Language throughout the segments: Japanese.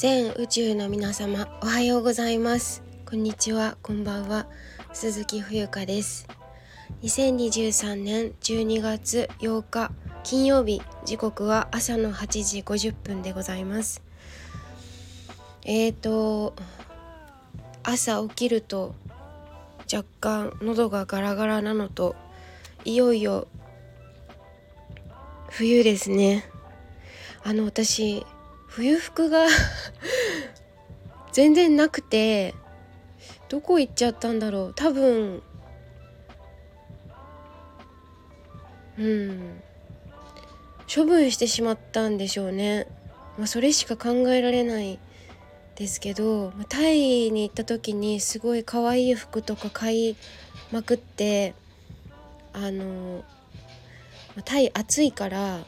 全宇宙の皆様おはようございます。こんにちはこんばんは。鈴木冬香です。2023年12月8日金曜日時刻は朝の8時50分でございます。えーと朝起きると若干喉がガラガラなのといよいよ冬ですね。あの私冬服が 全然なくてどこ行っちゃったんだろう。多分うん。処分してしまったんでしょうね、まあ、それしか考えられないですけどタイに行った時にすごい可愛い服とか買いまくってあのタイ暑いから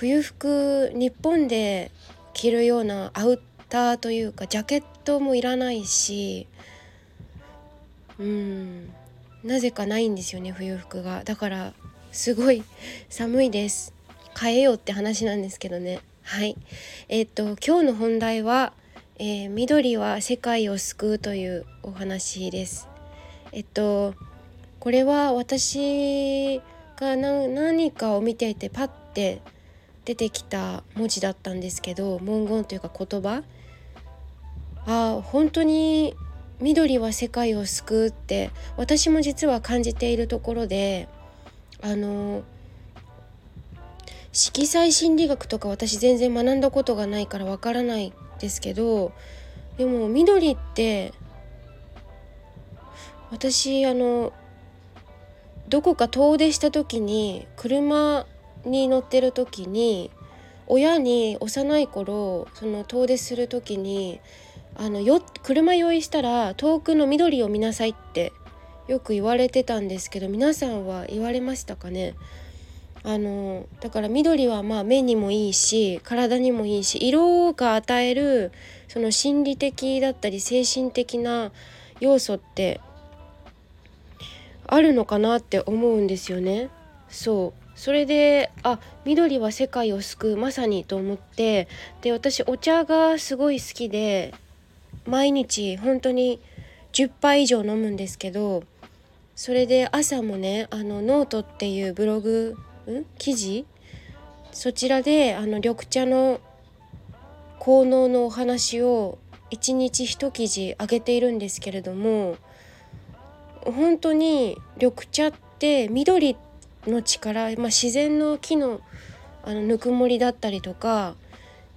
冬服日本で着るようなアウターというかジャケットもいらないしうん。なぜかないんですよね冬服が。だからすごい寒いです。変えようって話なんですけどね。はい。えっ、と今日の本題は、えー、緑は世界を救うというお話です。えっとこれは私が何かを見ていてパッて出てきた文字だったんですけど文言というか言葉。あ本当に緑は世界を救うって私も実は感じているところであの色彩心理学とか私全然学んだことがないからわからないですけどでも緑って私あのどこか遠出した時に車に乗ってる時に親に幼い頃その遠出する時にあのよ車酔いしたら遠くの緑を見なさいってよく言われてたんですけど皆さんは言われましたかね？あのだから緑はまあ目にもいいし体にもいいし色が与えるその心理的だったり精神的な要素ってあるのかなって思うんですよね。そうそれであ緑は世界を救うまさにと思ってで私お茶がすごい好きで毎日本当に10杯以上飲むんですけどそれで朝もねあのノートっていうブログん？記事？そちらであの緑茶の効能のお話を1日1記事上げているんですけれども本当に緑茶って緑っての力、まあ、自然の木のあのぬくもりだったりとか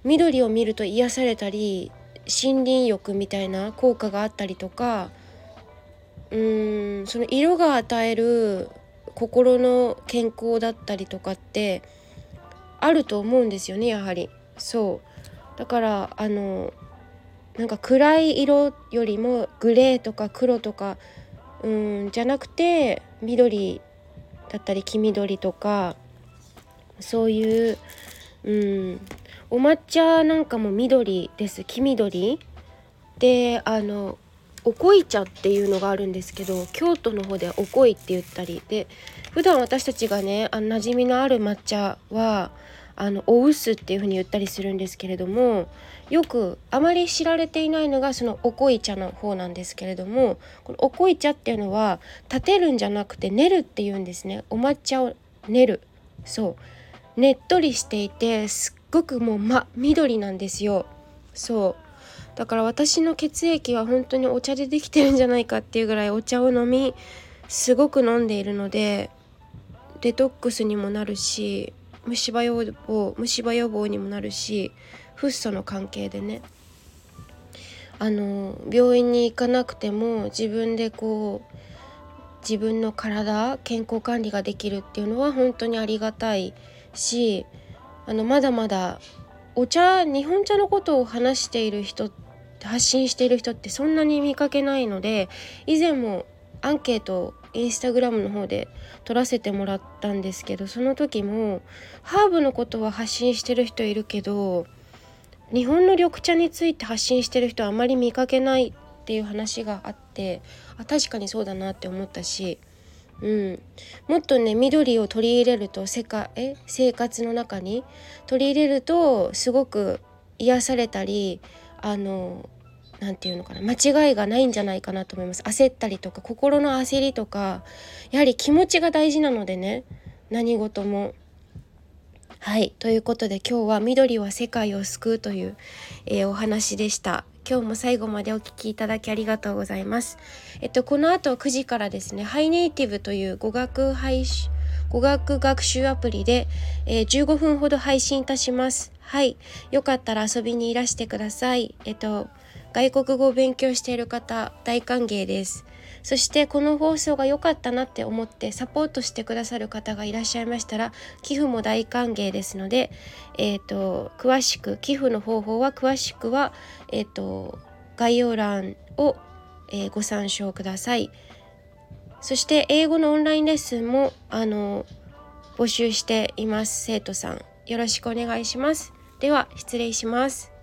緑を見ると癒されたり森林浴みたいな効果があったりとかうーんその色が与える心の健康だったりとかってあると思うんですよねやはり。そう。だからあのなんか暗い色よりもグレーとか黒とかうんじゃなくて緑だったり黄緑とかそういう、うん、お抹茶なんかも緑です。黄緑。であのお濃茶っていうのがあるんですけど京都の方でおこいって言ったり。で普段私たちがねあ馴染みのある抹茶はあのお薄っていう風に言ったりするんですけれどもよくあまり知られていないのがそのお濃茶の方なんですけれどもこのお濃茶っていうのは立てるんじゃなくて練るっていうんですね。お抹茶を練る。そう。ねっとりしていてすっごくもう真緑なんですよ。そう。だから私の血液は本当にお茶でできてるんじゃないかっていうぐらいお茶を飲みすごく飲んでいるのでデトックスにもなるし虫歯予防虫歯予防にもなるしフッ素の関係でね。あの病院に行かなくても自分でこう自分の体健康管理ができるっていうのは本当にありがたいしあのまだまだお茶日本茶のことを話している人発信している人ってそんなに見かけないので以前もアンケートインスタグラムの方で撮らせてもらったんですけどその時もハーブのことは発信してる人いるけど日本の緑茶について発信してる人はあまり見かけないっていう話があってあ確かにそうだなって思ったし、うん、もっとね緑を取り入れると世界え？生活の中に取り入れるとすごく癒されたりあの何て言うのかな間違いがないんじゃないかなと思います焦ったりとか心の焦りとかやはり気持ちが大事なのでね何事も。はいということで今日は「緑は世界を救う」という、えー、お話でした。今日も最後までお聴きいただきありがとうございます。えっと、この後9時からですね、ハイネイティブという語学配信、語学学習アプリで、えー、15分ほど配信いたします。はい。よかったら遊びにいらしてください。えっと、外国語を勉強している方、大歓迎です。そしてこの放送が良かったなって思ってサポートしてくださる方がいらっしゃいましたら寄付も大歓迎ですので、えーと、詳しく寄付の方法は詳しくは、えーと、概要欄を、えー、ご参照ください。そして英語のオンラインレッスンもあの募集しています生徒さんよろしくお願いします。では失礼します。